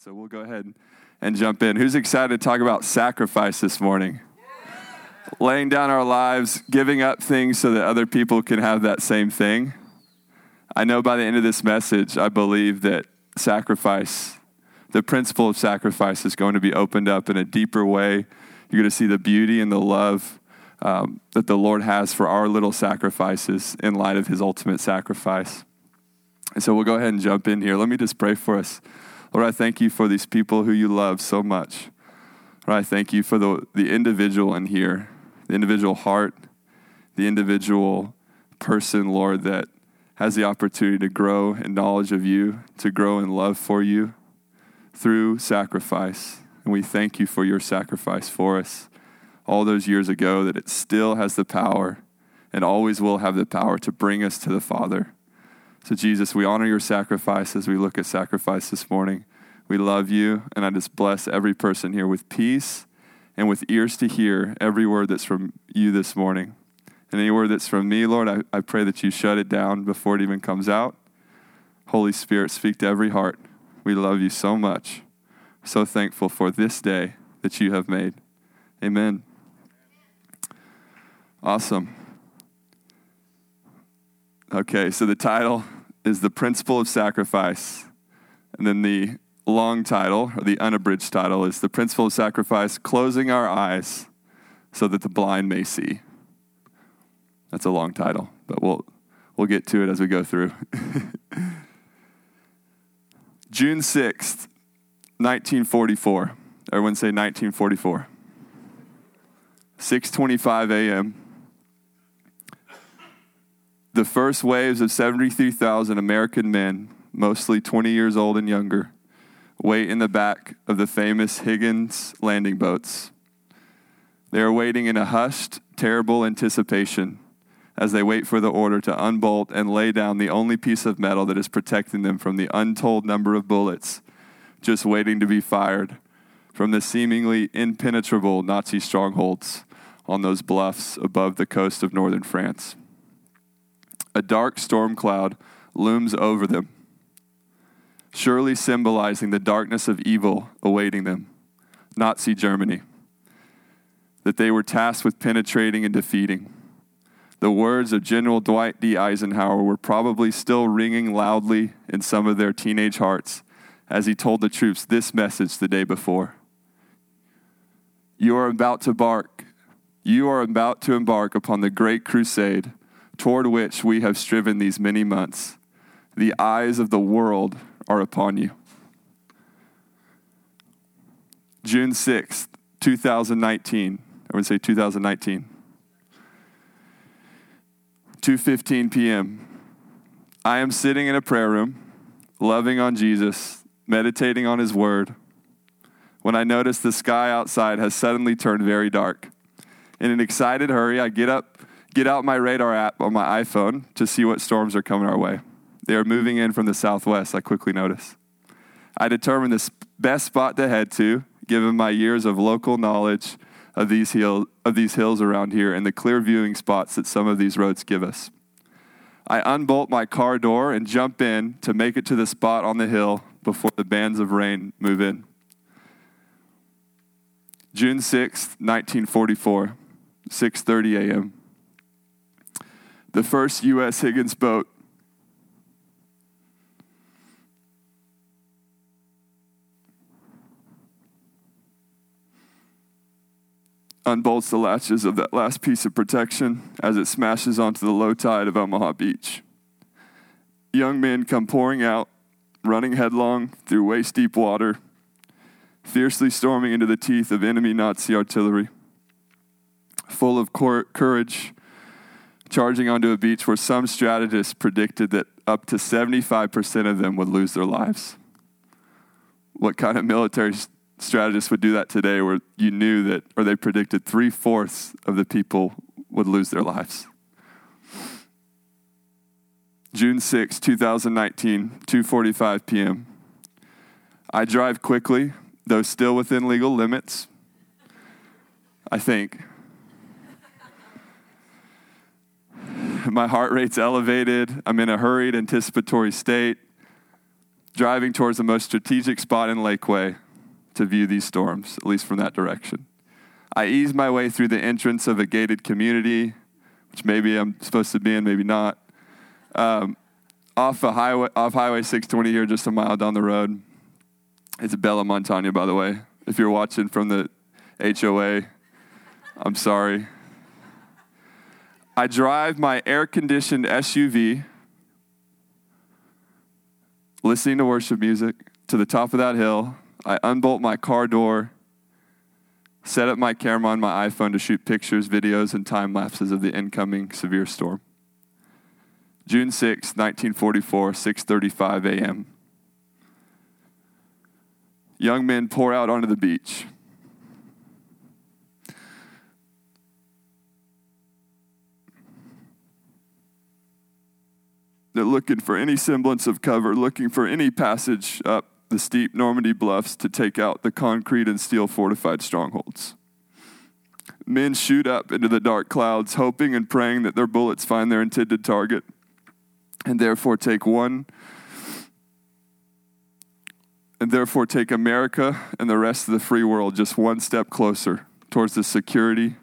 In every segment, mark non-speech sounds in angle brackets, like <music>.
So we'll go ahead and jump in. Who's excited to talk about sacrifice this morning? Laying down our lives, giving up things so that other people can have that same thing. I know by the end of this message, I believe that sacrifice, the principle of sacrifice, is going to be opened up in a deeper way. You're going to see the beauty and the love um, that the Lord has for our little sacrifices in light of his ultimate sacrifice. And so we'll go ahead and jump in here. Let me just pray for us. Lord, I thank you for these people who you love so much. Lord, I thank you for the, the individual in here, the individual heart, the individual person, Lord, that has the opportunity to grow in knowledge of you, to grow in love for you through sacrifice. And we thank you for your sacrifice for us all those years ago, that it still has the power and always will have the power to bring us to the Father. So, Jesus, we honor your sacrifice as we look at sacrifice this morning. We love you, and I just bless every person here with peace and with ears to hear every word that's from you this morning. And any word that's from me, Lord, I, I pray that you shut it down before it even comes out. Holy Spirit, speak to every heart. We love you so much. So thankful for this day that you have made. Amen. Awesome. Okay, so the title is The Principle of Sacrifice. And then the long title, or the unabridged title, is The Principle of Sacrifice Closing Our Eyes so that the blind may see. That's a long title, but we'll, we'll get to it as we go through. <laughs> June 6th, 1944. Everyone say 1944. 6:25 a.m. The first waves of 73,000 American men, mostly 20 years old and younger, wait in the back of the famous Higgins landing boats. They are waiting in a hushed, terrible anticipation as they wait for the order to unbolt and lay down the only piece of metal that is protecting them from the untold number of bullets just waiting to be fired from the seemingly impenetrable Nazi strongholds on those bluffs above the coast of northern France. A dark storm cloud looms over them, surely symbolizing the darkness of evil awaiting them, Nazi Germany, that they were tasked with penetrating and defeating. The words of General Dwight D. Eisenhower were probably still ringing loudly in some of their teenage hearts as he told the troops this message the day before. You are about to embark. You are about to embark upon the great crusade toward which we have striven these many months. The eyes of the world are upon you. June 6th, 2019. I would say 2019. 2:15 p.m. I am sitting in a prayer room, loving on Jesus, meditating on his word, when I notice the sky outside has suddenly turned very dark. In an excited hurry, I get up, get out my radar app on my iPhone to see what storms are coming our way. They are moving in from the southwest, I quickly notice. I determine the best spot to head to, given my years of local knowledge of these, hill, of these hills around here and the clear viewing spots that some of these roads give us. I unbolt my car door and jump in to make it to the spot on the hill before the bands of rain move in. June 6th, 1944, 6:30 a.m. The first US Higgins boat unbolts the latches of that last piece of protection as it smashes onto the low tide of Omaha Beach. Young men come pouring out, running headlong through waist deep water, fiercely storming into the teeth of enemy Nazi artillery. Full of cor- courage, charging onto a beach where some strategists predicted that up to 75% of them would lose their lives. What kind of military strategists would do that today where you knew that, or they predicted three fourths of the people would lose their lives. June 6, 2019, 2:45 p.m. I drive quickly, though still within legal limits. I think. My heart rate's elevated. I'm in a hurried, anticipatory state. driving towards the most strategic spot in Lakeway to view these storms, at least from that direction. I ease my way through the entrance of a gated community, which maybe I'm supposed to be in, maybe not. Um, off a highway, off Highway 620 here, just a mile down the road. It's Bella Montana, by the way. If you're watching from the HOA, I'm sorry. I drive my air conditioned SUV, listening to worship music, to the top of that hill. I unbolt my car door, set up my camera on my iPhone to shoot pictures, videos, and time lapses of the incoming severe storm. June 6, 1944, 6:35 a.m. Young men pour out onto the beach. They're looking for any semblance of cover, looking for any passage up the steep Normandy bluffs to take out the concrete and steel fortified strongholds. Men shoot up into the dark clouds, hoping and praying that their bullets find their intended target and therefore take one and therefore take America and the rest of the free world just one step closer towards the security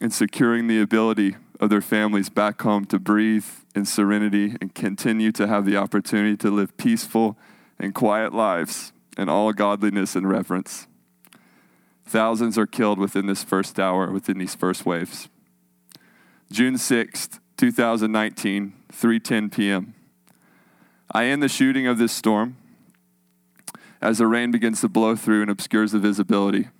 and securing the ability of their families back home to breathe in serenity and continue to have the opportunity to live peaceful and quiet lives in all godliness and reverence. Thousands are killed within this first hour, within these first waves. June 6th, 2019, 3:10 p.m. I end the shooting of this storm as the rain begins to blow through and obscures the visibility.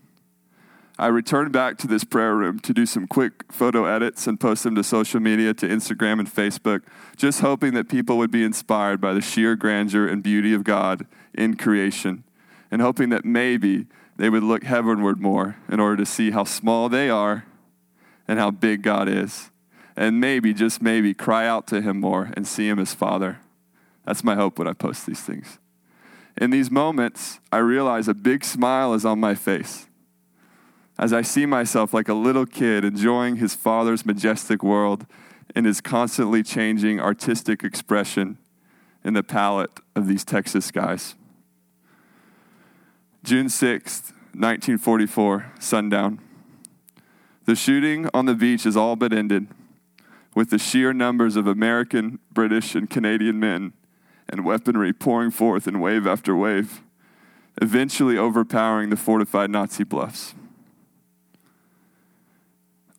I returned back to this prayer room to do some quick photo edits and post them to social media, to Instagram and Facebook, just hoping that people would be inspired by the sheer grandeur and beauty of God in creation, and hoping that maybe they would look heavenward more in order to see how small they are and how big God is. And maybe, just maybe, cry out to Him more and see Him as Father. That's my hope when I post these things. In these moments, I realize a big smile is on my face as I see myself like a little kid enjoying his father's majestic world and his constantly changing artistic expression in the palette of these Texas skies. June 6th, 1944, sundown. The shooting on the beach is all but ended, with the sheer numbers of American, British, and Canadian men and weaponry pouring forth in wave after wave, eventually overpowering the fortified Nazi bluffs.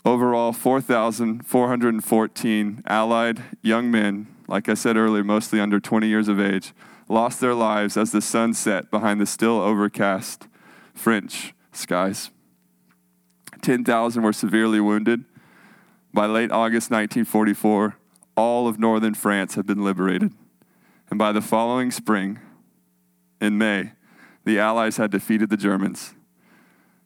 Overall, 4,414 Allied young men, like I said earlier, mostly under 20 years of age, lost their lives as the sun set behind the still overcast French skies. 10,000 were severely wounded. By late August 1944, all of northern France had been liberated. And by the following spring, in May, the Allies had defeated the Germans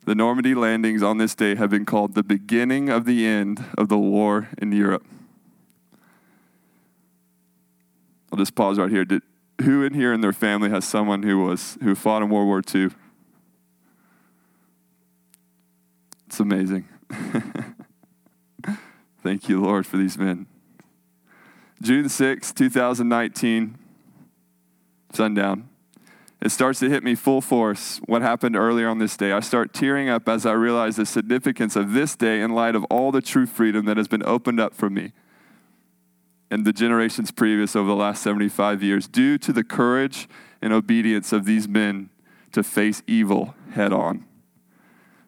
the Normandy landings on this day have been called the beginning of the end of the war in Europe. I'll just pause right here. Did, who in here in their family has someone who was who fought in World War II? It's amazing. <laughs> Thank you, Lord, for these men. June 6, 2019, sundown it starts to hit me full force what happened earlier on this day. I start tearing up as I realize the significance of this day in light of all the true freedom that has been opened up for me and the generations previous over the last 75 years due to the courage and obedience of these men to face evil head on.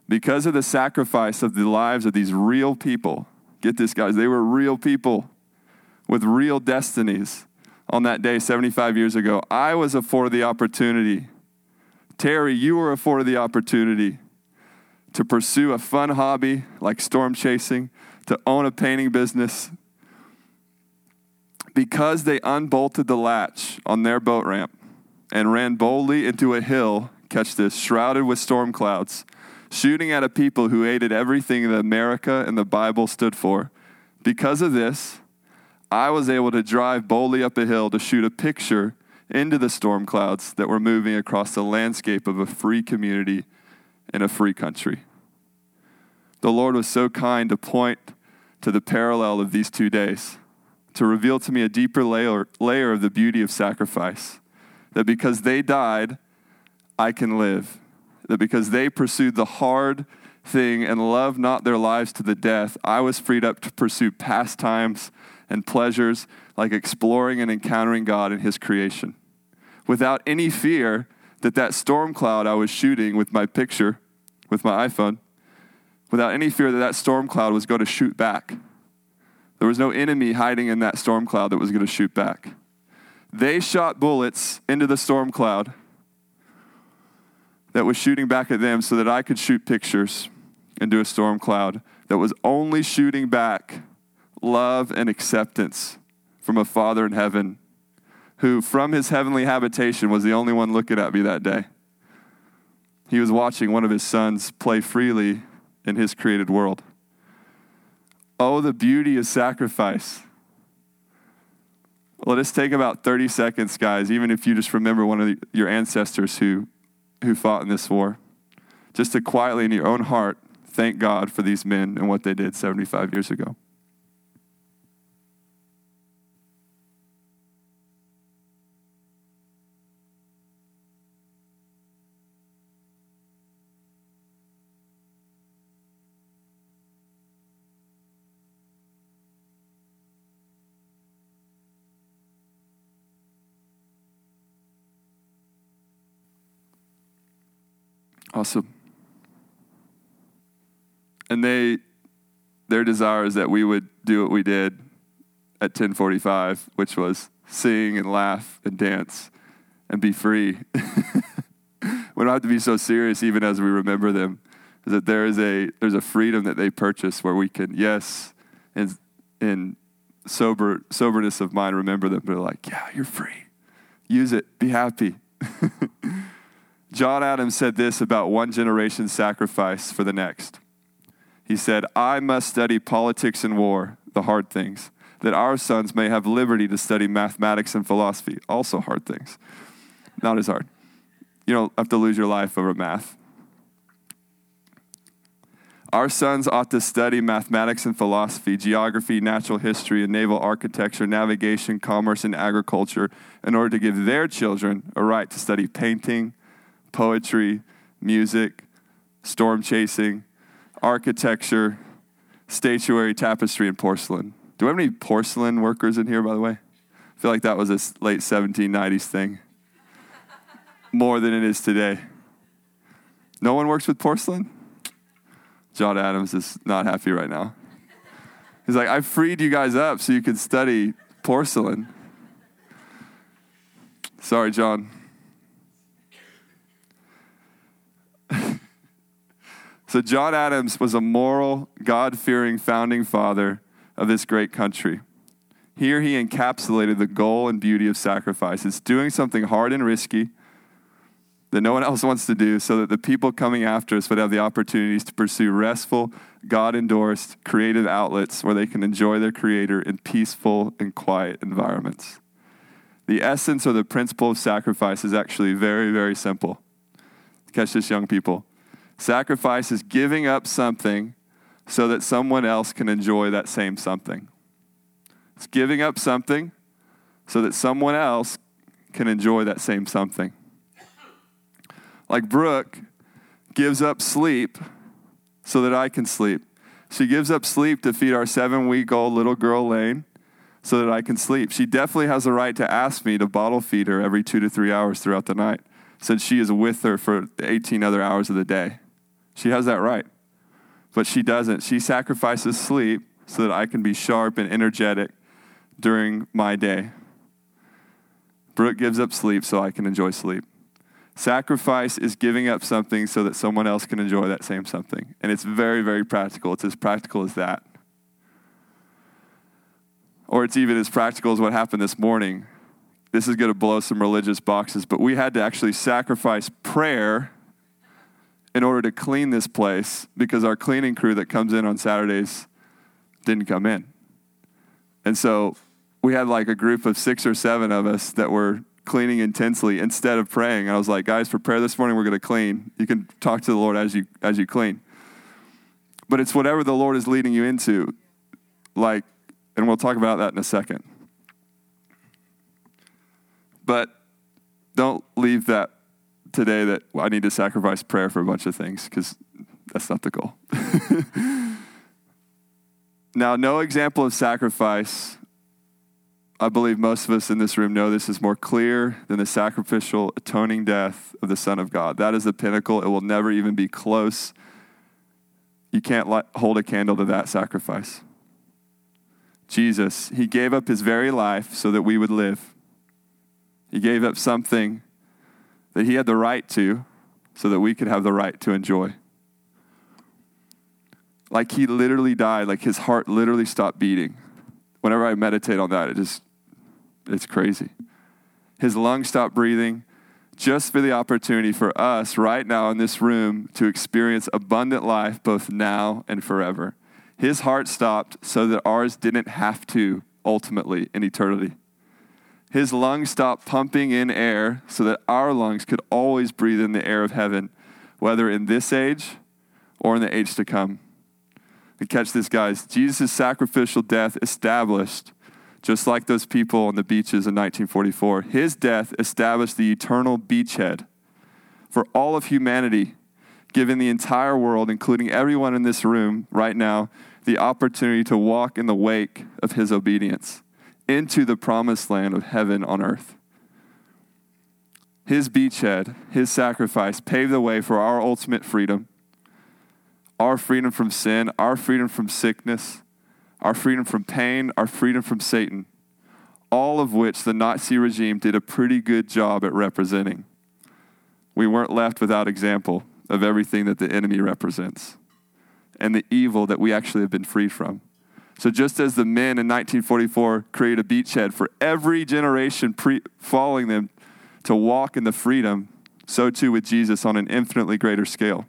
Because of the sacrifice of the lives of these real people, get this, guys, they were real people with real destinies on that day 75 years ago, I was afforded the opportunity. Terry, you were afforded the opportunity to pursue a fun hobby like storm chasing, to own a painting business. Because they unbolted the latch on their boat ramp and ran boldly into a hill, catch this, shrouded with storm clouds, shooting at a people who hated everything that America and the Bible stood for. Because of this, I was able to drive boldly up a hill to shoot a picture into the storm clouds that were moving across the landscape of a free community in a free country. The Lord was so kind to point to the parallel of these two days, to reveal to me a deeper layer, layer of the beauty of sacrifice. That because they died, I can live. That because they pursued the hard thing and loved not their lives to the death, I was freed up to pursue pastimes and pleasures like exploring and encountering God in His creation. Without any fear that that storm cloud I was shooting with my picture, with my iPhone, without any fear that that storm cloud was going to shoot back. There was no enemy hiding in that storm cloud that was going to shoot back. They shot bullets into the storm cloud that was shooting back at them so that I could shoot pictures into a storm cloud that was only shooting back love and acceptance from a Father in heaven who, from his heavenly habitation, was the only one looking at me that day. He was watching one of his sons play freely in his created world. Oh, the beauty of sacrifice. Let us take about 30 seconds, guys, even if you just remember one of the, your ancestors who, who fought in this war, just to quietly in your own heart thank God for these men and what they did 75 years ago. Awesome. And they their desire is that we would do what we did at 1045, which was sing and laugh and dance and be free. <laughs> we don't have to be so serious even as we remember them. Is that there is a there's a freedom that they purchase where we can, yes, in in sober soberness of mind remember them, but like, yeah, you're free. Use it. Be happy. <laughs> John Adams said this about one generation's sacrifice for the next. He said, I must study politics and war, the hard things, that our sons may have liberty to study mathematics and philosophy, also hard things. Not as hard. You don't have to lose your life over math. Our sons ought to study mathematics and philosophy, geography, natural history, and naval architecture, navigation, commerce, and agriculture in order to give their children a right to study painting, poetry, music, storm chasing, architecture, statuary, tapestry, and porcelain. Do we have any porcelain workers in here, by the way? I feel like that was a late 1790s thing. More than it is today. No one works with porcelain? John Adams is not happy right now. He's like, I freed you guys up so you could study porcelain. Sorry, John. So, John Adams was a moral, God fearing founding father of this great country. Here he encapsulated the goal and beauty of sacrifice. It's doing something hard and risky that no one <laughs> else wants to do so that the people coming after us would have the opportunities to pursue restful, God endorsed, creative outlets where they can enjoy their Creator in peaceful and quiet environments. The essence or the principle of sacrifice is actually very, very simple. Catch this, young people. Sacrifice is giving up something so that someone else can enjoy that same something. It's giving up something so that someone else can enjoy that same something. Like Brooke gives up sleep so that I can sleep. She gives up sleep to feed our seven week old little girl Lane so that I can sleep. She definitely has the right to ask me to bottle feed her every two to three hours throughout the night since she is with her for 18 other hours of the day. She has that right. But she doesn't. She sacrifices sleep so that I can be sharp and energetic during my day. Brooke gives up sleep so I can enjoy sleep. Sacrifice is giving up something so that someone else can enjoy that same something. And it's very, very practical. It's as practical as that. Or it's even as practical as what happened this morning. This is going to blow some religious boxes, but we had to actually sacrifice prayer in order to clean this place because our cleaning crew that comes in on Saturdays didn't come in. And so we had like a group of six or seven of us that were cleaning intensely instead of praying. And I was like, guys, for prayer this morning, we're going to clean. You can talk to the Lord as you as you clean. But it's whatever the Lord is leading you into. Like And we'll talk about that in a second. But don't leave that today that I need to sacrifice prayer for a bunch of things because that's not the goal. <laughs> now, no example of sacrifice. I believe most of us in this room know this is more clear than the sacrificial atoning death of the Son of God. That is the pinnacle. It will never even be close. You can't hold a candle to that sacrifice. Jesus, he gave up his very life so that we would live. He gave up something that he had the right to so that we could have the right to enjoy. Like he literally died, like his heart literally stopped beating. Whenever I meditate on that, it just, it's crazy. His lungs stopped breathing just for the opportunity for us right now in this room to experience abundant life both now and forever. His heart stopped so that ours didn't have to ultimately in eternity. His lungs stopped pumping in air so that our lungs could always breathe in the air of heaven, whether in this age or in the age to come. And catch this, guys. Jesus' sacrificial death established, just like those people on the beaches in 1944, his death established the eternal beachhead for all of humanity, giving the entire world, including everyone in this room right now, the opportunity to walk in the wake of his obedience into the promised land of heaven on earth. His beachhead, his sacrifice, paved the way for our ultimate freedom our freedom from sin, our freedom from sickness, our freedom from pain, our freedom from Satan, all of which the Nazi regime did a pretty good job at representing. We weren't left without example of everything that the enemy represents and the evil that we actually have been freed from. So, just as the men in 1944 created a beachhead for every generation pre- following them to walk in the freedom, so too with Jesus on an infinitely greater scale.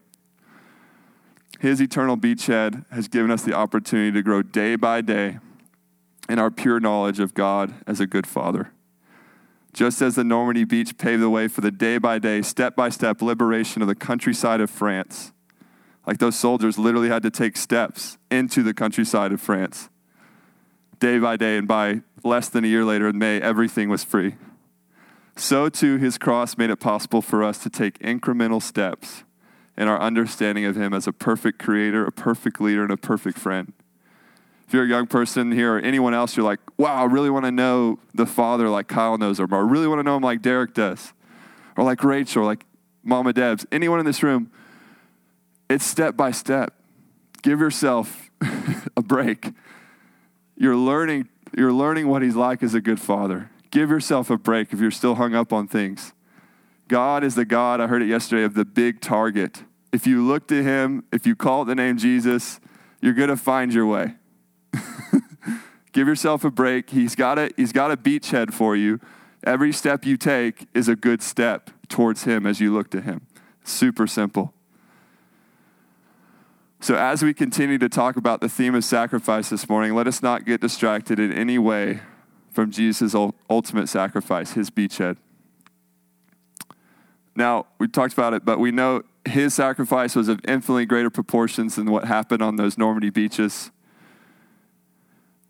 His eternal beachhead has given us the opportunity to grow day by day in our pure knowledge of God as a good father. Just as the Normandy beach paved the way for the day by day, step by step liberation of the countryside of France like those soldiers literally had to take steps into the countryside of France day by day, and by less than a year later in May, everything was free. So too, his cross made it possible for us to take incremental steps in our understanding of him as a perfect creator, a perfect leader, and a perfect friend. If you're a young person here or anyone else, you're like, wow, I really want to know the Father like Kyle knows him, or I really want to know him like Derek does, or like Rachel, or like Mama Debs. Anyone in this room, it's step by step. Give yourself <laughs> a break. You're learning, you're learning what he's like as a good father. Give yourself a break if you're still hung up on things. God is the God, I heard it yesterday, of the big target. If you look to him, if you call the name Jesus, you're going to find your way. <laughs> Give yourself a break. He's got a, he's got a beachhead for you. Every step you take is a good step towards him as you look to him. Super simple. So, as we continue to talk about the theme of sacrifice this morning, let us not get distracted in any way from Jesus' ultimate sacrifice, his beachhead. Now, we talked about it, but we know his sacrifice was of infinitely greater proportions than what happened on those Normandy beaches.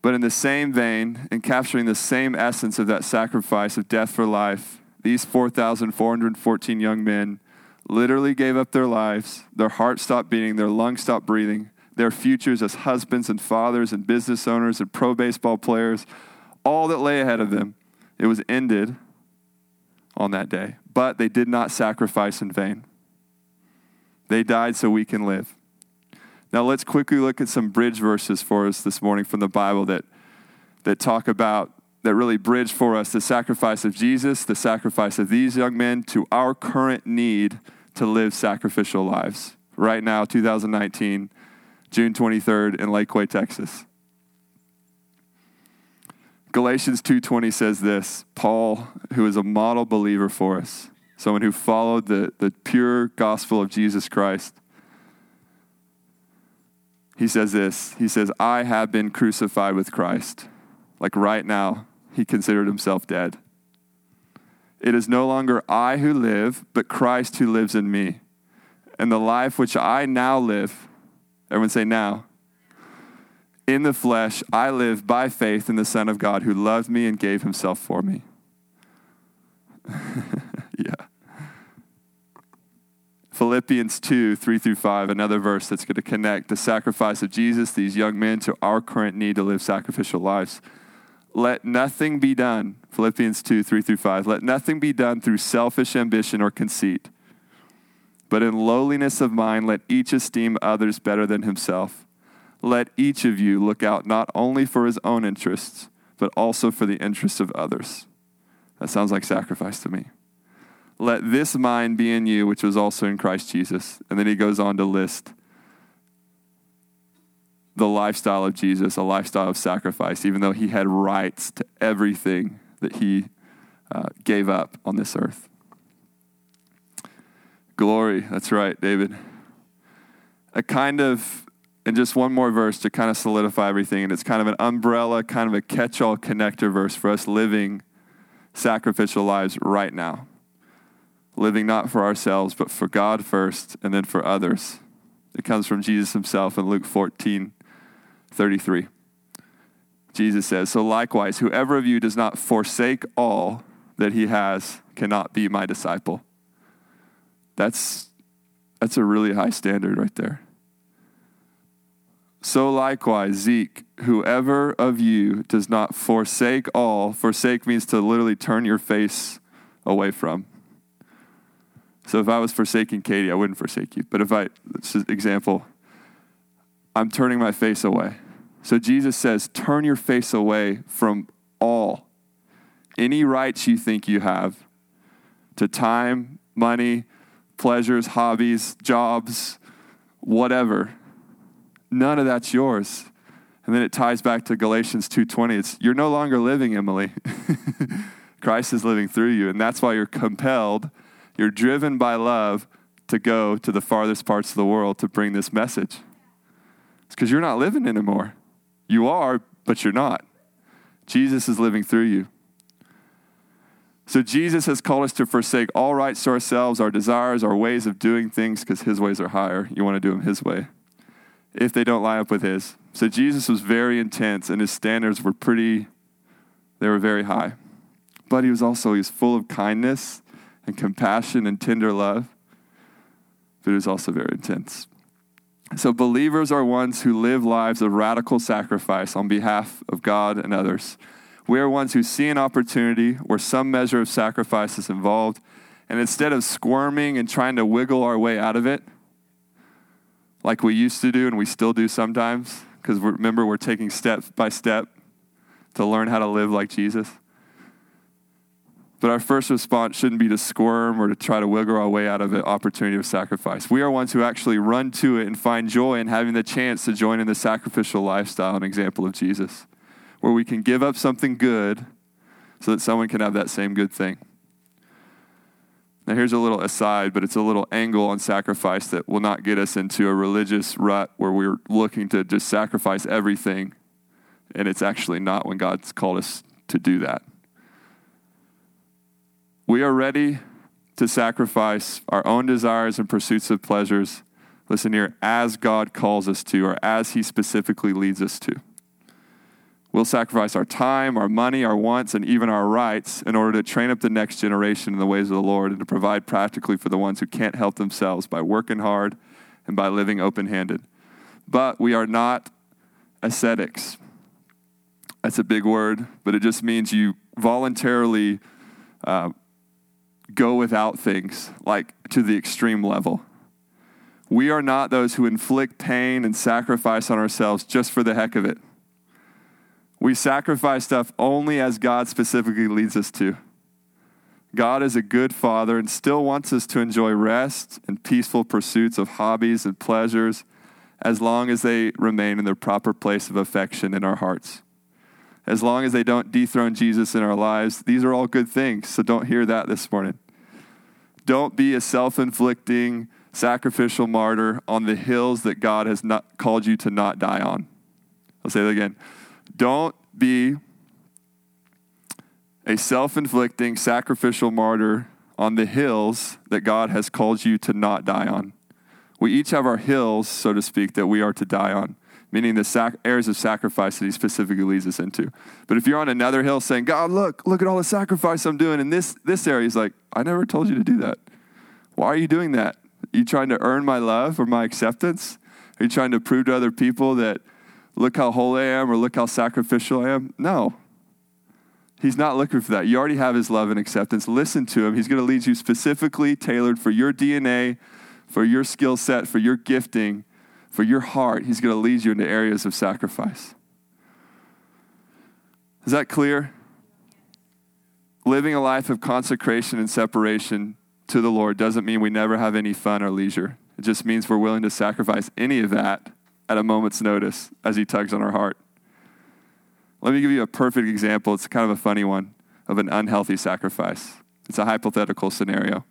But in the same vein, in capturing the same essence of that sacrifice of death for life, these 4,414 young men literally gave up their lives, their heart stopped beating, their lungs stopped breathing, their futures as husbands and fathers and business owners and pro baseball players, all that lay ahead of them, it was ended on that day. But they did not sacrifice in vain. They died so we can live. Now let's quickly look at some bridge verses for us this morning from the Bible that, that talk about, that really bridge for us the sacrifice of Jesus, the sacrifice of these young men to our current need to live sacrificial lives. Right now, 2019, June 23rd in Lakeway, Texas. Galatians 2:20 says this, Paul, who is a model believer for us, someone who followed the, the pure gospel of Jesus Christ. He says this, he says, I have been crucified with Christ. Like right now, he considered himself dead. It is no longer I who live, but Christ who lives in me. And the life which I now live, everyone say now, in the flesh, I live by faith in the Son of God who loved me and gave himself for me. <laughs> yeah. Philippians 2, 3 through 5, another verse that's going to connect the sacrifice of Jesus, these young men, to our current need to live sacrificial lives. Let nothing be done, Philippians 2, 3 through 5, let nothing be done through selfish ambition or conceit, but in lowliness of mind, let each esteem others better than himself. Let each of you look out not only for his own interests, but also for the interests of others. That sounds like sacrifice to me. Let this mind be in you, which was also in Christ Jesus. And then he goes on to list the lifestyle of Jesus, a lifestyle of sacrifice, even though he had rights to everything that he uh, gave up on this earth. Glory, that's right, David. A kind of, and just one more verse to kind of solidify everything, and it's kind of an umbrella, kind of a catch all connector verse for us living sacrificial lives right now. Living not for ourselves, but for God first, and then for others. It comes from Jesus himself in Luke 14 33. Jesus says, So likewise, whoever of you does not forsake all that he has cannot be my disciple. That's, that's a really high standard right there. So likewise, Zeke, whoever of you does not forsake all, forsake means to literally turn your face away from. So if I was forsaking Katie, I wouldn't forsake you. But if I, example, I'm turning my face away. So Jesus says, turn your face away from all, any rights you think you have to time, money, pleasures, hobbies, jobs, whatever. None of that's yours. And then it ties back to Galatians 2:20. It's you're no longer living, Emily. <laughs> Christ is living through you, and that's why you're compelled, you're driven by love to go to the farthest parts of the world to bring this message. It's because you're not living anymore. You are, but you're not. Jesus is living through you. So Jesus has called us to forsake all rights to ourselves, our desires, our ways of doing things, because his ways are higher. You want to do them his way. If they don't line up with his. So Jesus was very intense, and his standards were pretty, they were very high. But he was also, he was full of kindness and compassion and tender love. But he was also very intense. So, believers are ones who live lives of radical sacrifice on behalf of God and others. We are ones who see an opportunity where some measure of sacrifice is involved, and instead of squirming and trying to wiggle our way out of it, like we used to do and we still do sometimes, because remember, we're taking step by step to learn how to live like Jesus. But our first response shouldn't be to squirm or to try to wiggle our way out of an opportunity of sacrifice. We are ones who actually run to it and find joy in having the chance to join in the sacrificial lifestyle, and example of Jesus, where we can give up something good so that someone can have that same good thing. Now, here's a little aside, but it's a little angle on sacrifice that will not get us into a religious rut where we're looking to just sacrifice everything, and it's actually not when God's called us to do that. We are ready to sacrifice our own desires and pursuits of pleasures, listen here, as God calls us to, or as He specifically leads us to. We'll sacrifice our time, our money, our wants, and even our rights in order to train up the next generation in the ways of the Lord and to provide practically for the ones who can't help themselves by working hard and by living open handed. But we are not ascetics. That's a big word, but it just means you voluntarily uh, go without things, like to the extreme level. We are not those who inflict pain and sacrifice on ourselves just for the heck of it. We sacrifice stuff only as God specifically leads us to. God is a good father and still wants us to enjoy rest and peaceful pursuits of hobbies and pleasures as long as they remain in their proper place of affection in our hearts as long as they don't dethrone Jesus in our lives. These are all good things, so don't hear that this morning. Don't be a self inflicting, sacrificial martyr on the hills that God has not called you to not die on. I'll say that again. Don't be a self inflicting, sacrificial martyr on the hills that God has called you to not die on. We each have our hills, so to speak, that we are to die on. Meaning the sac- areas of sacrifice that he specifically leads us into. But if you're on another hill saying, God, look, look at all the sacrifice I'm doing in this, this area, he's like, I never told you to do that. Why are you doing that? Are you trying to earn my love or my acceptance? Are you trying to prove to other people that look how holy I am or look how sacrificial I am? No. He's not looking for that. You already have his love and acceptance. Listen to him. He's going to lead you specifically tailored for your DNA, for your skill set, for your gifting, for your heart. He's going to lead you into areas of sacrifice. Is that clear? Living a life of consecration and separation to the Lord doesn't mean we never have any fun or leisure. It just means we're willing to sacrifice any of that at a moment's notice as He tugs on our heart. Let me give you a perfect example. It's kind of a funny one of an unhealthy sacrifice. It's a hypothetical scenario.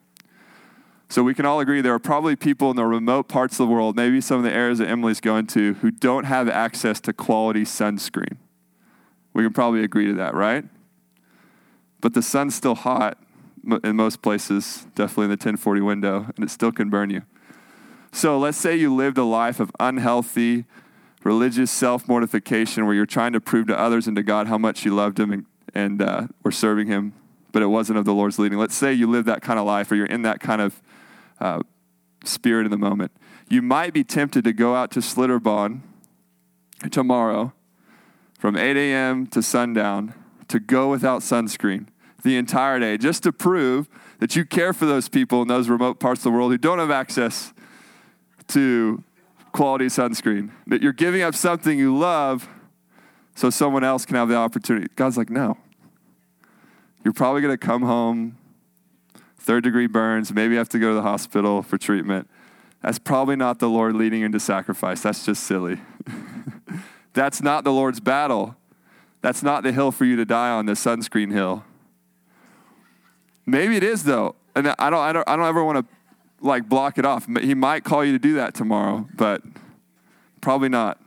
So we can all agree there are probably people in the remote parts of the world, maybe some of the areas that Emily's going to, who don't have access to quality sunscreen. We can probably agree to that, right? But the sun's still hot in most places, definitely in the 1040 window, and it still can burn you. So let's say you lived a life of unhealthy, religious self mortification where you're trying to prove to others and to God how much you loved Him and, and uh, were serving Him, but it wasn't of the Lord's leading. Let's say you live that kind of life or you're in that kind of uh, spirit in the moment. You might be tempted to go out to Schlitterbahn tomorrow from 8 a.m. to sundown to go without sunscreen the entire day just to prove that you care for those people in those remote parts of the world who don't have access to quality sunscreen. That you're giving up something you love so someone else can have the opportunity. God's like, no. You're probably going to come home, third degree burns, maybe have to go to the hospital for treatment. That's probably not the Lord leading into sacrifice. That's just silly. <laughs> That's not the Lord's battle. That's not the hill for you to die on, the sunscreen hill. Maybe it is though, and I don't, I don't, I don't ever want to like block it off. He might call you to do that tomorrow, but probably not.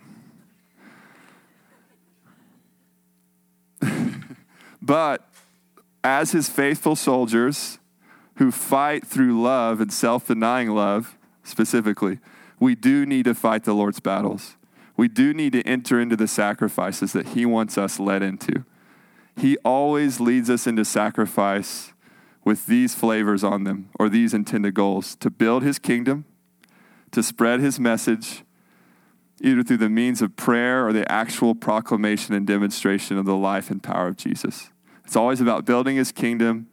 <laughs> but as his faithful soldiers who fight through love and self denying love specifically, we do need to fight the Lord's battles. We do need to enter into the sacrifices that he wants us led into. He always leads us into sacrifice with these flavors on them or these intended goals to build his kingdom, to spread his message, either through the means of prayer or the actual proclamation and demonstration of the life and power of Jesus. It's always about building his kingdom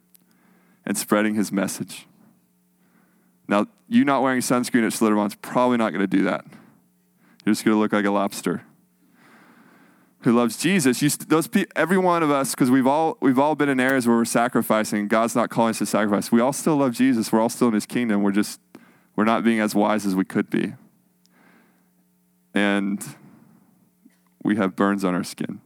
and spreading his message. Now, you not wearing sunscreen at Schlitterbahn is probably not going to do that. You're just going to look like a lobster who loves Jesus, you, those every one of us, because we've all we've all been in areas where we're sacrificing. God's not calling us to sacrifice. We all still love Jesus. We're all still in His kingdom. We're just we're not being as wise as we could be, and we have burns on our skin.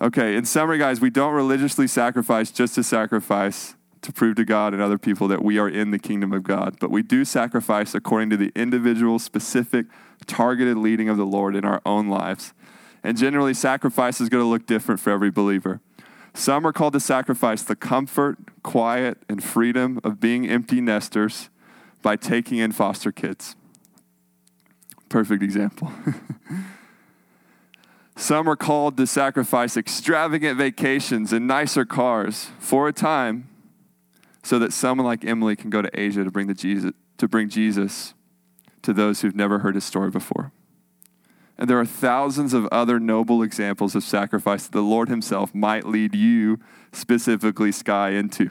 Okay. In summary, guys, we don't religiously sacrifice just to sacrifice to prove to God and other people that we are in the kingdom of God, but we do sacrifice according to the individual, specific, targeted leading of the Lord in our own lives. And generally, sacrifice is going to look different for every believer. Some are called to sacrifice the comfort, quiet, and freedom of being empty nesters by taking in foster kids. Perfect example. <laughs> Some are called to sacrifice extravagant vacations and nicer cars for a time so that someone like Emily can go to Asia to bring, the Jesus, to bring Jesus to those who've never heard his story before. And there are thousands of other noble examples of sacrifice that the Lord Himself might lead you, specifically, Sky, into.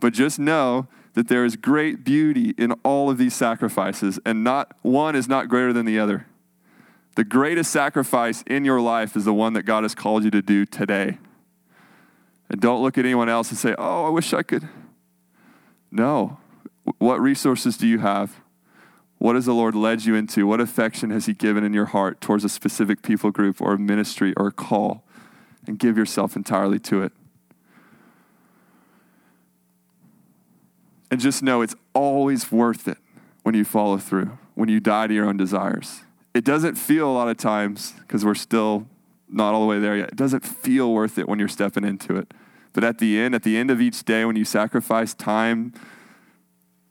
But just know that there is great beauty in all of these sacrifices, and not one is not greater than the other. The greatest sacrifice in your life is the one that God has called you to do today. And don't look at anyone else and say, Oh, I wish I could. No. What resources do you have? What has the Lord led you into? What affection has He given in your heart towards a specific people group or ministry or a call? And give yourself entirely to it. And just know it's always worth it when you follow through, when you die to your own desires. It doesn't feel a lot of times, because we're still not all the way there yet, it doesn't feel worth it when you're stepping into it. But at the end, at the end of each day, when you sacrifice time,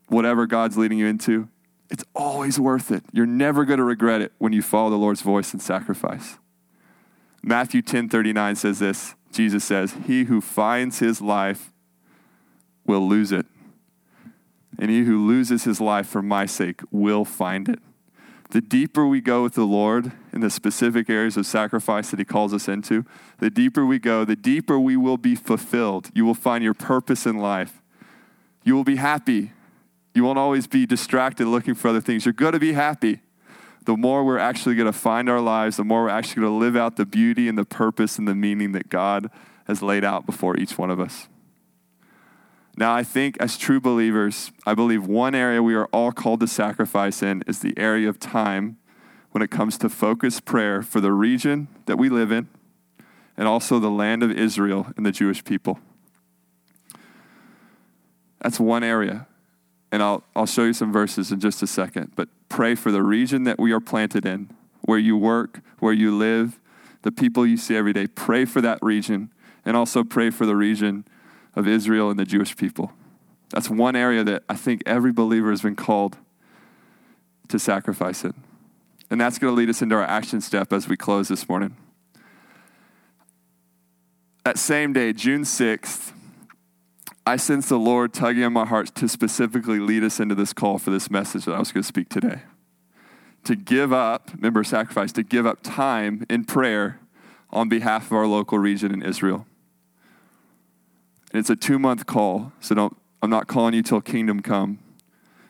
whatever God's leading you into, It's always worth it. You're never going to regret it when you follow the Lord's voice and sacrifice. Matthew 10 39 says this Jesus says, He who finds his life will lose it. And he who loses his life for my sake will find it. The deeper we go with the Lord in the specific areas of sacrifice that he calls us into, the deeper we go, the deeper we will be fulfilled. You will find your purpose in life. You will be happy. You won't always be distracted looking for other things. You're going to be happy. The more we're actually going to find our lives, the more we're actually going to live out the beauty and the purpose and the meaning that God has laid out before each one of us. Now, I think as true believers, I believe one area we are all called to sacrifice in is the area of time when it comes to focused prayer for the region that we live in and also the land of Israel and the Jewish people. That's one area. And I'll, I'll show you some verses in just a second. But pray for the region that we are planted in, where you work, where you live, the people you see every day. Pray for that region. And also pray for the region of Israel and the Jewish people. That's one area that I think every believer has been called to sacrifice it. And that's going to lead us into our action step as we close this morning. That same day, June 6th, I sensed the Lord tugging on my heart to specifically lead us into this call for this message that I was going to speak today. To give up, remember sacrifice, to give up time in prayer on behalf of our local region in Israel. And it's a two month call, so don't, I'm not calling you till kingdom come.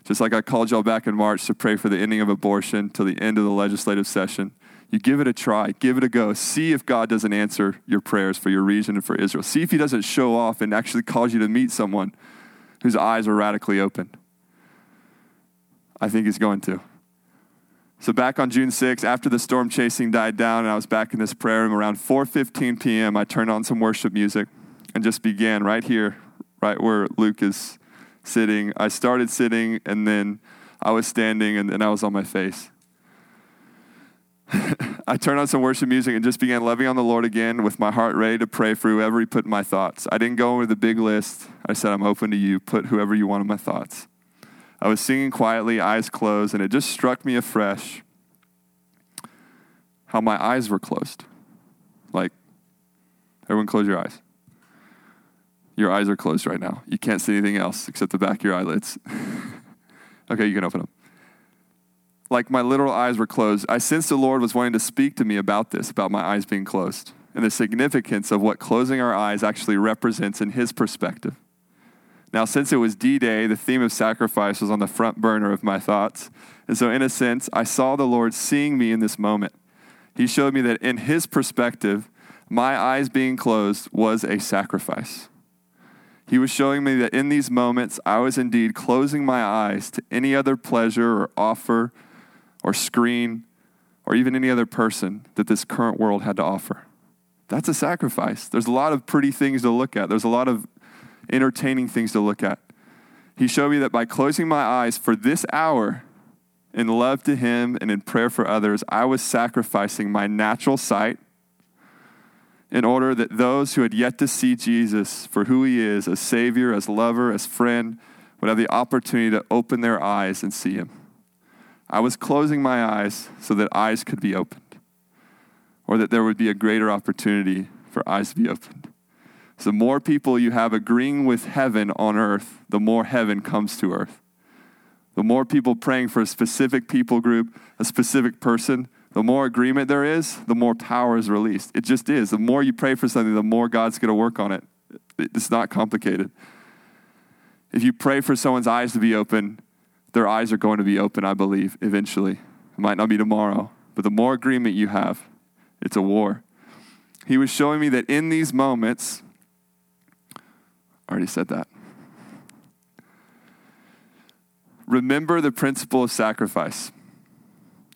Just like I called y'all back in March to pray for the ending of abortion till the end of the legislative session. You give it a try, give it a go. See if God doesn't answer your prayers for your region and for Israel. See if He doesn't show off and actually cause you to meet someone whose eyes are radically opened. I think He's going to. So back on June 6th, after the storm chasing died down and I was back in this prayer room around 4:15 p.m., I turned on some worship music and just began right here, right where Luke is sitting. I started sitting and then I was standing and then I was on my face. <laughs> I turned on some worship music and just began loving on the Lord again with my heart ready to pray for whoever He put in my thoughts. I didn't go with a big list. I said, I'm open to you. Put whoever you want in my thoughts. I was singing quietly, eyes closed, and it just struck me afresh how my eyes were closed. Like, everyone close your eyes. Your eyes are closed right now. You can't see anything else except the back of your eyelids. <laughs> okay, you can open them. Like my literal eyes were closed. I sensed the Lord was wanting to speak to me about this, about my eyes being closed, and the significance of what closing our eyes actually represents in His perspective. Now, since it was D Day, the theme of sacrifice was on the front burner of my thoughts. And so, in a sense, I saw the Lord seeing me in this moment. He showed me that in His perspective, my eyes being closed was a sacrifice. He was showing me that in these moments, I was indeed closing my eyes to any other pleasure or offer or screen or even any other person that this current world had to offer. That's a sacrifice. There's a lot of pretty things to look at, there's a lot of entertaining things to look at. He showed me that by closing my eyes for this hour in love to Him and in prayer for others, I was sacrificing my natural sight in order that those who had yet to see Jesus for who he is, as Savior, as lover, as friend, would have the opportunity to open their eyes and see him. I was closing my eyes so that eyes could be opened, or that there would be a greater opportunity for eyes to be opened. So, the more people you have agreeing with heaven on earth, the more heaven comes to earth. The more people praying for a specific people group, a specific person, the more agreement there is, the more power is released. It just is. The more you pray for something, the more God's going to work on it. It's not complicated. If you pray for someone's eyes to be open, their eyes are going to be open, I believe, eventually. It might not be tomorrow, but the more agreement you have, it's a war. He was showing me that in these moments, I already said that. Remember the principle of sacrifice.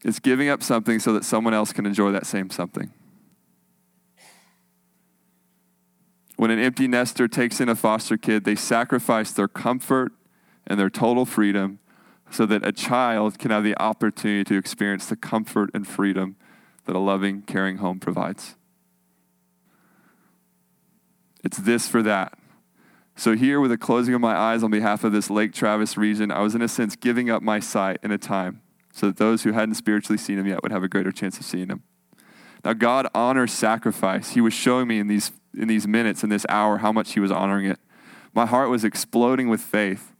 It's giving up something so that someone else can enjoy that same something. When an empty nester takes in a foster kid, they sacrifice their comfort and their total freedom so that a child can have the opportunity to experience the comfort and freedom that a loving, caring home provides. It's this for that, So, here with the closing of my eyes on behalf of this Lake Travis region, I was in a sense giving up my sight in a time so that those who hadn't spiritually seen him yet would have a greater chance of seeing him. Now, God honors sacrifice. He was showing me in these, in these minutes, in this hour, how much He was honoring it. My heart was exploding with faith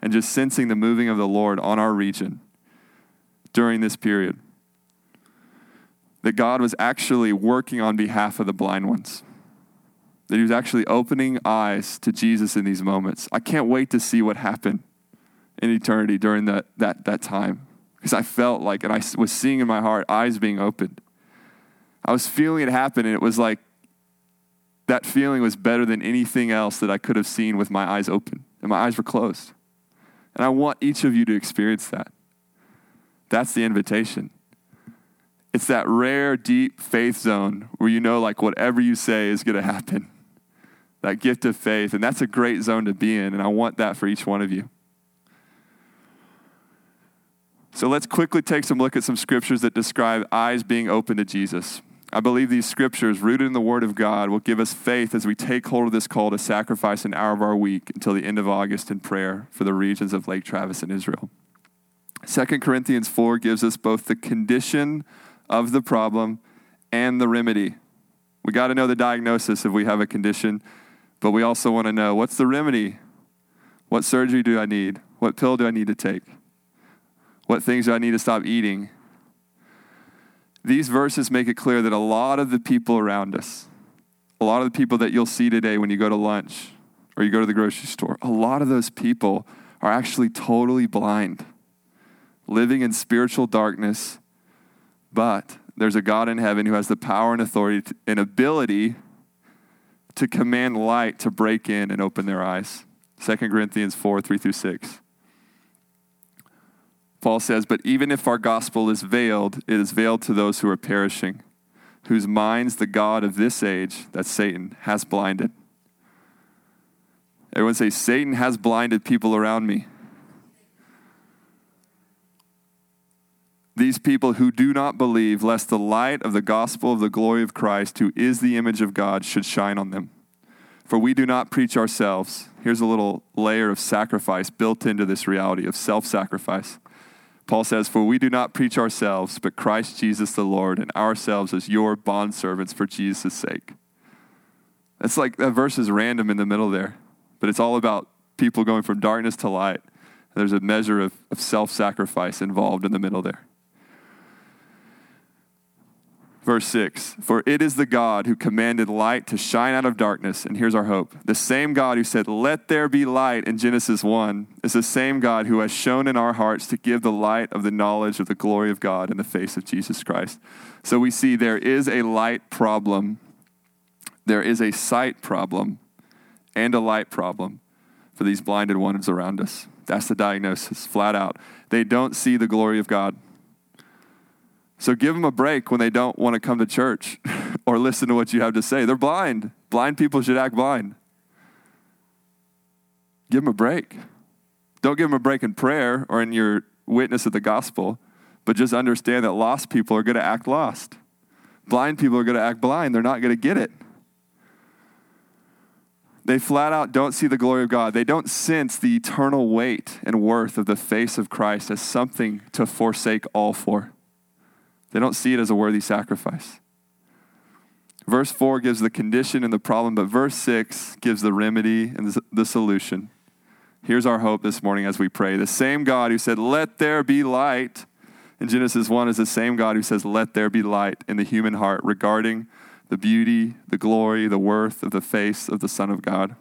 and just sensing the moving of the Lord on our region during this period. That God was actually working on behalf of the blind ones that he was actually opening eyes to Jesus in these moments. I can't wait to see what happened in eternity during that, that, that time because I felt like, and I was seeing in my heart eyes being opened. I was feeling it happen, and it was like that feeling was better than anything else that I could have seen with my eyes open, and my eyes were closed. And I want each of you to experience that. That's the invitation. It's that rare, deep faith zone where you know, like, whatever you say is going to happen that gift of faith. And that's a great zone to be in. And I want that for each one of you. So let's quickly take some look at some scriptures that describe eyes being open to Jesus. I believe these scriptures, rooted in the Word of God, will give us faith as we take hold of this call to sacrifice an hour of our week until the end of August in prayer for the regions of Lake Travis and Israel. 2 Corinthians 4 gives us both the condition of the problem and the remedy. We got to know the diagnosis if we have a condition but we also want to know what's the remedy? What surgery do I need? What pill do I need to take? What things do I need to stop eating? These verses make it clear that a lot of the people around us, a lot of the people that you'll see today when you go to lunch or you go to the grocery store, a lot of those people are actually totally blind, living in spiritual darkness. But there's a God in heaven who has the power and authority and ability to command light to break in and open their eyes. 2 Corinthians 4 3 through 6. Paul says, But even if our gospel is veiled, it is veiled to those who are perishing, whose minds the God of this age, that's Satan, has blinded. Everyone say, Satan has blinded people around me. these people who do not believe, lest the light of the gospel of the glory of Christ, who is the image of God, should shine on them. For we do not preach ourselves. Here's a little layer of sacrifice built into this reality of self sacrifice. Paul says, For we do not preach ourselves, but Christ Jesus the Lord, and ourselves as your bondservants for Jesus' sake. It's like that verse is random in the middle there, but it's all about people going from darkness to light. There's a measure of, of self sacrifice involved in the middle there. Verse 6 For it is the God who commanded light to shine out of darkness. And here's our hope. The same God who said, Let there be light in Genesis 1 is the same God who has shone in our hearts to give the light of the knowledge of the glory of God in the face of Jesus Christ. So we see there is a light problem, there is a sight problem, and a light problem for these blinded ones around us. That's the diagnosis, flat out. They don't see the glory of God. So give them a break when they don't want to come to church <laughs> or listen to what you have to say. They're blind. Blind people should act blind. Give them a break. Don't give them a break in prayer or in your witness of the gospel, but just understand that lost people are going to act lost. Blind people are going to act blind. They're not going to get it. They flat out don't see the glory of God. They don't sense the eternal weight and worth of the face of Christ as something to forsake all for. They don't see it as a worthy sacrifice. Verse 4 gives the condition and the problem, but verse 6 gives the remedy and the solution. Here's our hope this morning as we pray. The same God who said, Let there be light in Genesis 1 is the same God who says, Let there be light in the human heart regarding the beauty, the glory, the worth of the face of the Son of God.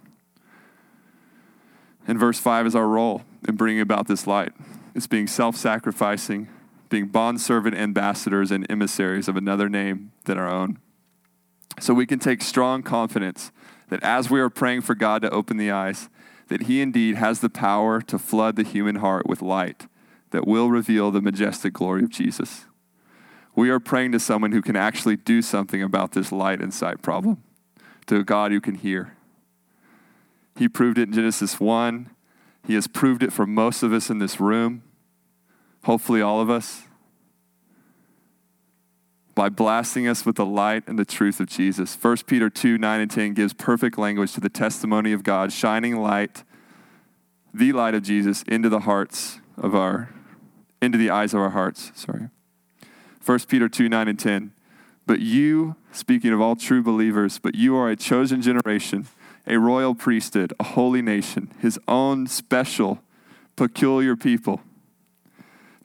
And verse 5 is our role in bringing about this light. It's being self sacrificing, being bondservant ambassadors and emissaries of another name than our own. So we can take strong confidence that as we are praying for God to open the eyes, that He indeed has the power to flood the human heart with light that will reveal the majestic glory of Jesus. We are praying to someone who can actually do something about this light and sight problem, to a God who can hear. He proved it in Genesis 1. He has proved it for most of us in this room hopefully all of us. by blasting us with the light and the truth of Jesus. 1 Peter 2 9 and 10 gives perfect language to the testimony of God, shining light, the light of Jesus, into the hearts of our, into the eyes of our hearts. Sorry. 1 Peter 2 9 and 10. But you, speaking of all true believers, but you are a chosen generation, a royal priesthood, a holy nation, his own special, peculiar people,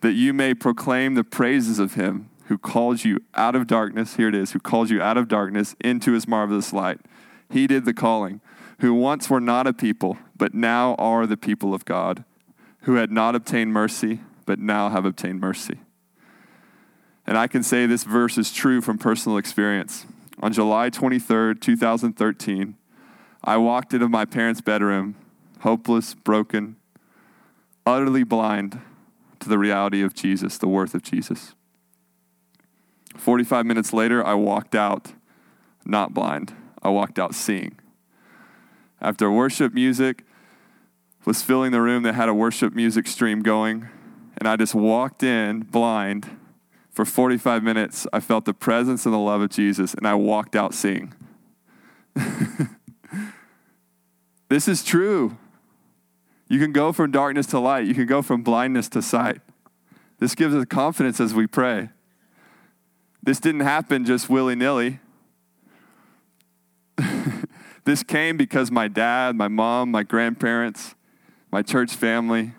that you may proclaim the praises of him who calls you out of darkness. Here it is, who calls you out of darkness into his marvelous light. He did the calling, who once were not a people, but now are the people of God, who had not obtained mercy, but now have obtained mercy. And I can say this verse is true from personal experience. On July 23rd, 2013, I walked into my parents' bedroom, hopeless, broken, utterly blind to the reality of Jesus, the worth of Jesus. 45 minutes later, I walked out not blind. I walked out seeing. After worship music was filling the room that had a worship music stream going, and I just walked in blind. For 45 minutes, I felt the presence and the love of Jesus, and I walked out seeing. <laughs> this is true. You can go from darkness to light, you can go from blindness to sight. This gives us confidence as we pray. This didn't happen just willy nilly. <laughs> this came because my dad, my mom, my grandparents, my church family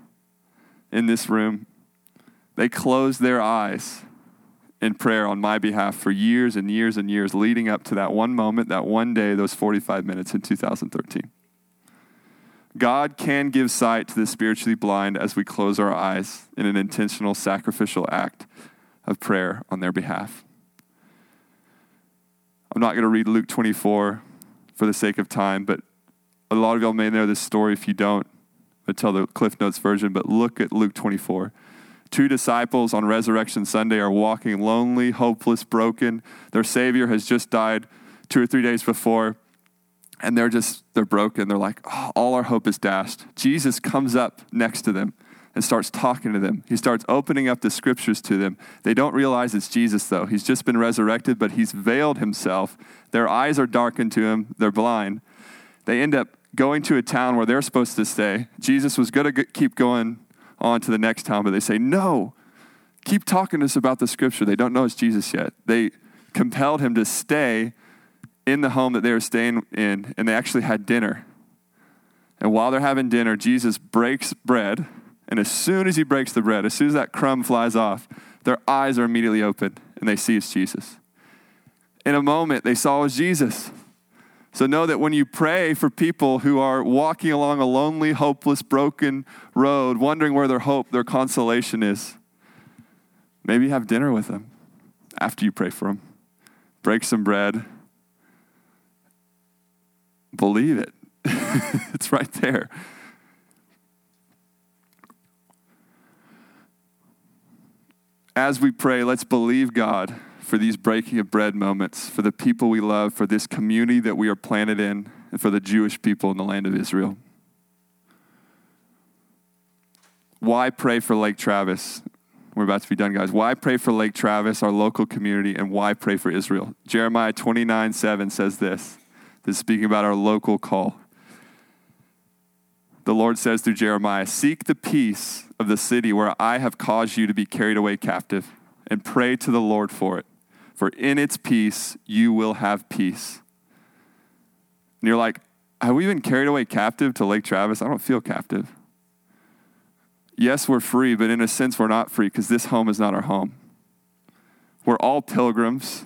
in this room, they closed their eyes in prayer on my behalf for years and years and years leading up to that one moment, that one day, those 45 minutes in 2013. God can give sight to the spiritually blind as we close our eyes in an intentional sacrificial act of prayer on their behalf. I'm not going to read Luke 24 for the sake of time, but a lot of y'all may know this story. If you don't, I'll tell the Cliff Notes version, but look at Luke 24. Two disciples on Resurrection Sunday are walking lonely, hopeless, broken. Their Savior has just died two or three days before, and they're just, they're broken. They're like, oh, all our hope is dashed. Jesus comes up next to them and starts talking to them. He starts opening up the scriptures to them. They don't realize it's Jesus, though. He's just been resurrected, but he's veiled himself. Their eyes are darkened to him, they're blind. They end up going to a town where they're supposed to stay. Jesus was going to keep going on to the next town, but they say, No, keep talking to us about the scripture. They don't know it's Jesus yet. They compelled him to stay in the home that they were staying in, and they actually had dinner. And while they're having dinner, Jesus breaks bread and as soon as he breaks the bread, as soon as that crumb flies off, their eyes are immediately opened and they see it's Jesus. In a moment, they saw was Jesus. So know that when you pray for people who are walking along a lonely, hopeless, broken road, wondering where their hope, their consolation is, maybe have dinner with them after you pray for them. Break some bread. Believe it. <laughs> it's right there. as we pray, let's believe God for these breaking of bread moments, for the people we love, for this community that we are planted in, and for the Jewish people in the land of Israel. Why pray for Lake Travis? We're about to be done, guys. Why pray for Lake Travis, our local community, and why pray for Israel? Jeremiah 29 7 says this. Is speaking about our local call. The Lord says through Jeremiah Seek the peace of the city where I have caused you to be carried away captive, and pray to the Lord for it. For in its peace you will have peace. And you're like, have we been carried away captive to Lake Travis? I don't feel captive. Yes, we're free, but in a sense, we're not free because this home is not our home. We're all pilgrims.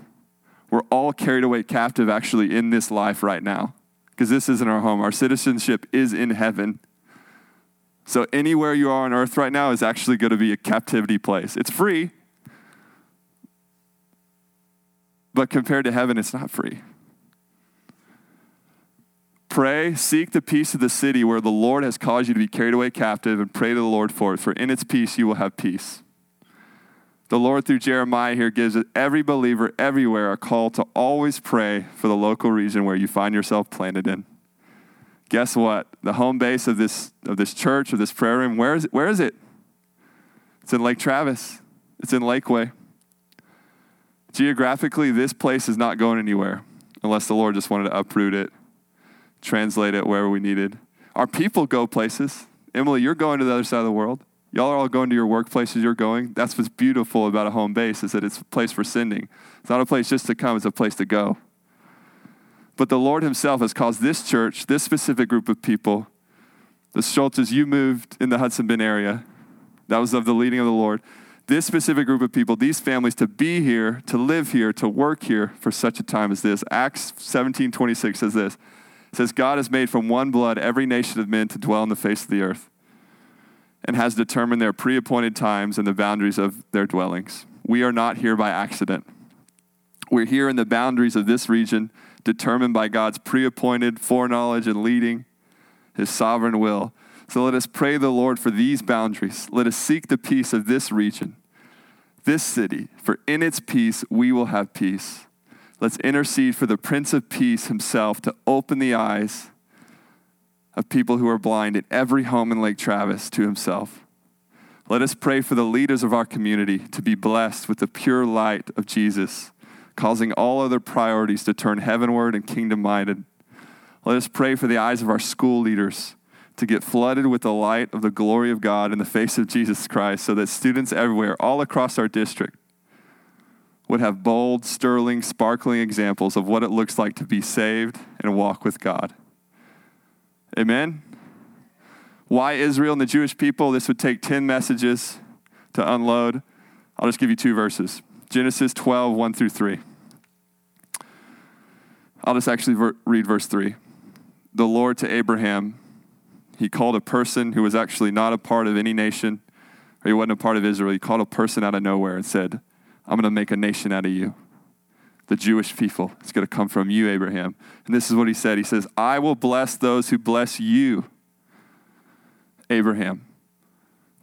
We're all carried away captive actually in this life right now because this isn't our home. Our citizenship is in heaven. So anywhere you are on earth right now is actually going to be a captivity place. It's free, but compared to heaven, it's not free. Pray, seek the peace of the city where the Lord has caused you to be carried away captive, and pray to the Lord for it, for in its peace you will have peace. The Lord, through Jeremiah, here gives every believer everywhere a call to always pray for the local region where you find yourself planted in guess what? The home base of this, of this church, of this prayer room, where is, it? where is it? It's in Lake Travis, it's in Lakeway. Geographically, this place is not going anywhere unless the Lord just wanted to uproot it, translate it wherever we needed. Our people go places. Emily, you're going to the other side of the world. Y'all are all going to your workplaces you're going. That's what's beautiful about a home base is that it's a place for sending. It's not a place just to come, it's a place to go. But the Lord Himself has caused this church, this specific group of people, the Schultzes, you moved in the Hudson Bend area. That was of the leading of the Lord. This specific group of people, these families, to be here, to live here, to work here for such a time as this. Acts 17 26 says this. It says, God has made from one blood every nation of men to dwell on the face of the earth and has determined their pre appointed times and the boundaries of their dwellings. We are not here by accident. We're here in the boundaries of this region, determined by God's pre appointed foreknowledge and leading, his sovereign will. So let us pray the Lord for these boundaries. Let us seek the peace of this region, this city, for in its peace we will have peace. Let's intercede for the Prince of Peace himself to open the eyes of people who are blind in every home in Lake Travis to himself. Let us pray for the leaders of our community to be blessed with the pure light of Jesus, causing all other priorities to turn heavenward and kingdom minded. Let us pray for the eyes of our school leaders to get flooded with the light of the glory of God in the face of Jesus Christ so that students everywhere, all across our district, would have bold, sterling, sparkling examples of what it looks like to be saved and walk with God. Amen? Why Israel and the Jewish people? This would take 10 messages to unload. I'll just give you two verses Genesis 12, 1 through 3. I'll just actually ver- read verse 3. The Lord to Abraham, he called a person who was actually not a part of any nation, or he wasn't a part of Israel. He called a person out of nowhere and said, I'm going to make a nation out of you the Jewish people. It's going to come from you, Abraham. And this is what he said He says, I will bless those who bless you, Abraham,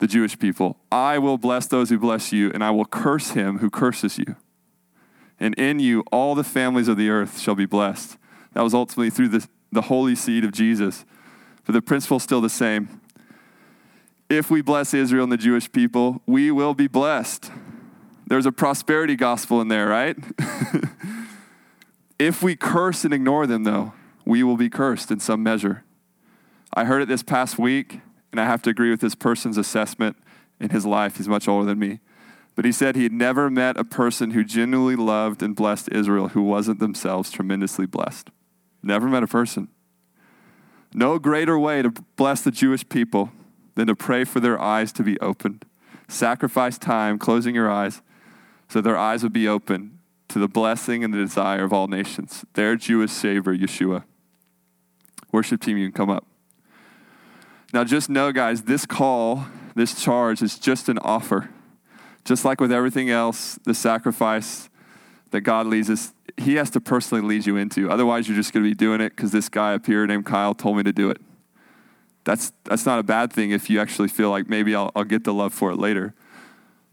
the Jewish people. I will bless those who bless you, and I will curse him who curses you. And in you, all the families of the earth shall be blessed. That was ultimately through the, the holy seed of Jesus. But the principle is still the same. If we bless Israel and the Jewish people, we will be blessed. There's a prosperity gospel in there, right? <laughs> if we curse and ignore them, though, we will be cursed in some measure. I heard it this past week, and I have to agree with this person's assessment in his life. He's much older than me. But he said he had never met a person who genuinely loved and blessed Israel who wasn't themselves tremendously blessed. Never met a person. No greater way to bless the Jewish people than to pray for their eyes to be opened. Sacrifice time, closing your eyes, so their eyes would be open to the blessing and the desire of all nations, their Jewish Savior, Yeshua. Worship team, you can come up. Now, just know, guys, this call, this charge is just an offer. Just like with everything else, the sacrifice that God leads us, He has to personally lead you into. Otherwise, you're just going to be doing it because this guy up here named Kyle told me to do it. That's, that's not a bad thing if you actually feel like maybe I'll, I'll get the love for it later.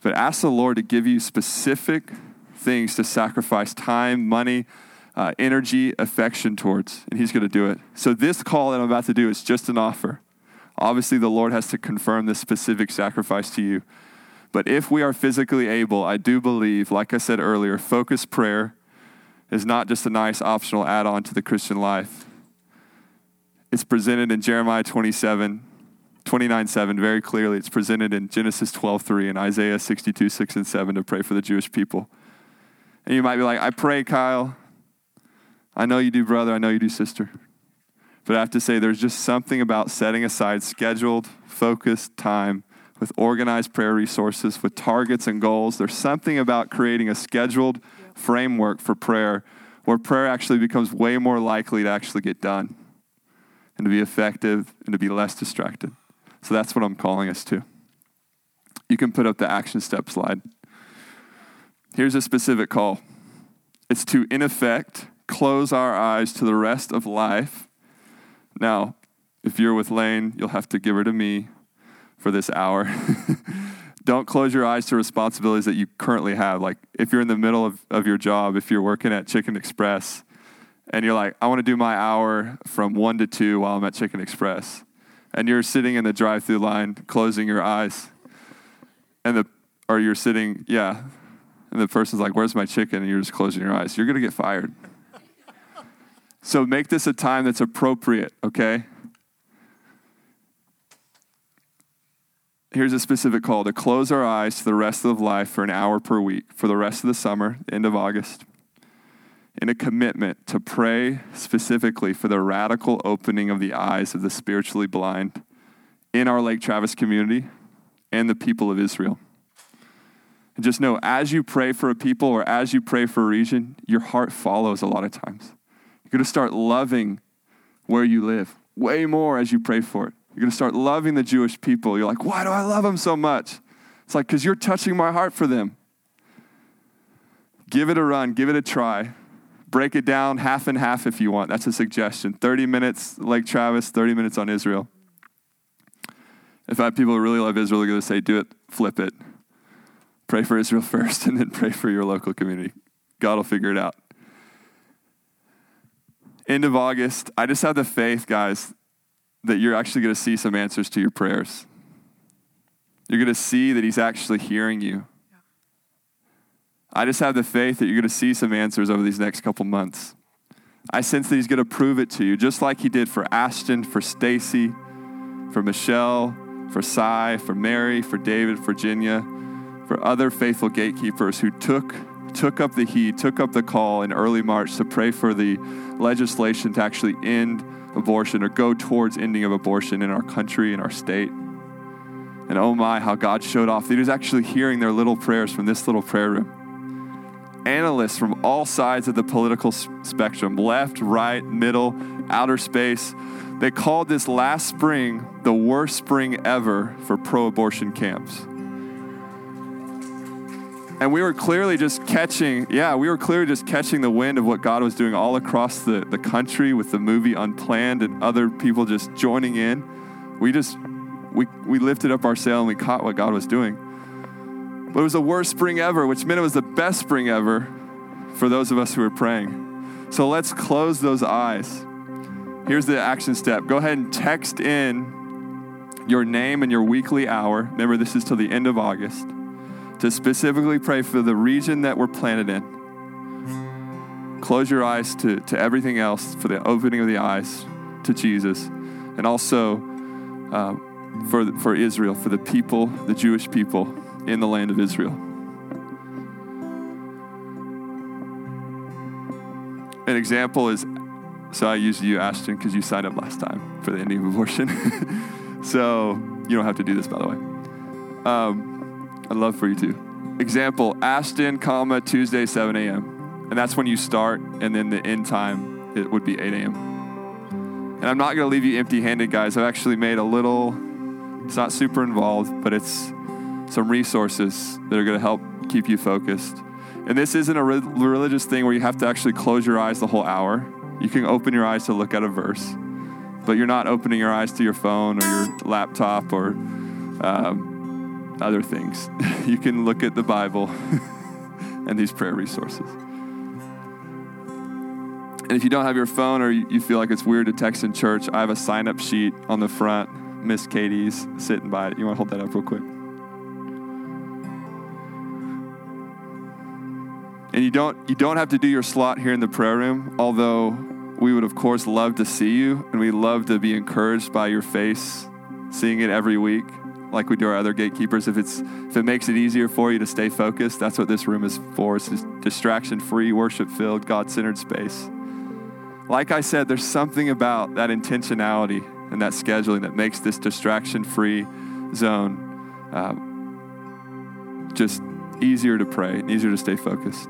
But ask the Lord to give you specific things to sacrifice time, money, uh, energy, affection towards, and He's going to do it. So, this call that I'm about to do is just an offer. Obviously, the Lord has to confirm this specific sacrifice to you. But if we are physically able, I do believe, like I said earlier, focused prayer is not just a nice optional add on to the Christian life. It's presented in Jeremiah 27, 29 7 very clearly. It's presented in Genesis 12 3 and Isaiah 62 6 and 7 to pray for the Jewish people. And you might be like, I pray, Kyle. I know you do, brother. I know you do, sister. But I have to say, there's just something about setting aside scheduled, focused time with organized prayer resources, with targets and goals. There's something about creating a scheduled framework for prayer where prayer actually becomes way more likely to actually get done and to be effective and to be less distracted. So that's what I'm calling us to. You can put up the action step slide. Here's a specific call it's to, in effect, close our eyes to the rest of life. Now, if you're with Lane, you'll have to give her to me for this hour. <laughs> Don't close your eyes to responsibilities that you currently have. Like if you're in the middle of, of your job, if you're working at Chicken Express, and you're like, I want to do my hour from one to two while I'm at Chicken Express and you're sitting in the drive-through line closing your eyes and the or you're sitting yeah and the person's like, Where's my chicken? And you're just closing your eyes. You're to get fired. so make this a time that's appropriate, okay? Here's a specific call to close our eyes to the rest of life for an hour per week for the rest of the summer, end of August, in a commitment to pray specifically for the radical opening of the eyes of the spiritually blind in our Lake Travis community and the people of Israel. And just know, as you pray for a people or as you pray for a region, your heart follows a lot of times. You're going to start loving where you live way more as you pray for it. You're going to start loving the Jewish people. You're like, why do I love them so much? It's like, because you're touching my heart for them. Give it a run, give it a try. Break it down half and half if you want. That's a suggestion. 30 minutes Lake Travis, 30 minutes on Israel. If I have people who really love Israel, they're going to say, do it, flip it. Pray for Israel <laughs> first and then pray for your local community. God will figure it out. End of August, I just have the faith, guys, that you're actually going to see some answers to your prayers. You're going to see that He's actually hearing you. I just have the faith that you're going to see some answers over these next couple months. I sense that He's going to prove it to you, just like He did for Ashton, for Stacy, for Michelle, for Cy, for Mary, for David, Virginia, for other faithful gatekeepers who took took up the heat, took up the call in early March to pray for the legislation to actually end abortion or go towards ending of abortion in our country, in our state. And oh my, how God showed off. He was actually hearing their little prayers from this little prayer room. Analysts from all sides of the political spectrum left, right, middle, outer space they called this last spring the worst spring ever for pro abortion camps. And we were clearly just catching, yeah, we were clearly just catching the wind of what God was doing all across the, the country with the movie Unplanned and other people just joining in. We just, we, we lifted up our sail and we caught what God was doing. But it was the worst spring ever, which meant it was the best spring ever for those of us who were praying. So let's close those eyes. Here's the action step go ahead and text in your name and your weekly hour. Remember, this is till the end of August to specifically pray for the region that we're planted in. Close your eyes to, to everything else, for the opening of the eyes to Jesus, and also um, for, for Israel, for the people, the Jewish people in the land of Israel. An example is so I use you, Ashton, because you signed up last time for the ending <laughs> of abortion. so you don't have to do this, by the way. Um, I'd love for you to. Example, Ashton, comma, Tuesday, 7 a.m. And that's when you start, and then the end time, it would be 8 a.m. And I'm not going to leave you empty handed, guys. I've actually made a little, it's not super involved, but it's some resources that are going to help keep you focused. And this isn't a re- religious thing where you have to actually close your eyes the whole hour. You can open your eyes to look at a verse, but you're not opening your eyes to your phone or your laptop or um, other things. <laughs> you can look at the Bible <laughs> and these prayer resources. And if you don't have your phone or you feel like it's weird to text in church, I have a sign up sheet on the front. Miss Katie's sitting by it. You want to hold that up real quick? And you don't you don't have to do your slot here in the prayer room, although we would of course love to see you and we love to be encouraged by your face, seeing it every week like we do our other gatekeepers. If it's if it makes it easier for you to stay focused, that's what this room is for. It's distraction free, worship filled, God centered space. Like I said, there's something about that intentionality and that scheduling that makes this distraction free zone uh, just easier to pray and easier to stay focused.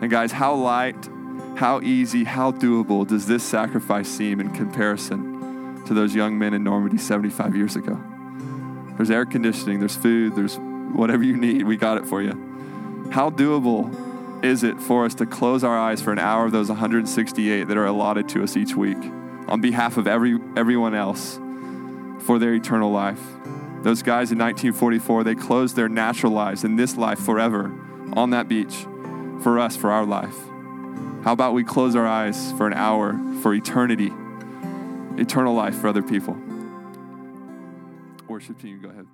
And guys, how light, how easy, how doable does this sacrifice seem in comparison to those young men in Normandy 75 years ago? There's air conditioning, there's food, there's whatever you need. We got it for you. How doable is it for us to close our eyes for an hour of those 168 that are allotted to us each week on behalf of every, everyone else for their eternal life? Those guys in 1944, they closed their natural lives in this life forever on that beach for us, for our life. How about we close our eyes for an hour for eternity, eternal life for other people? worship team, go ahead.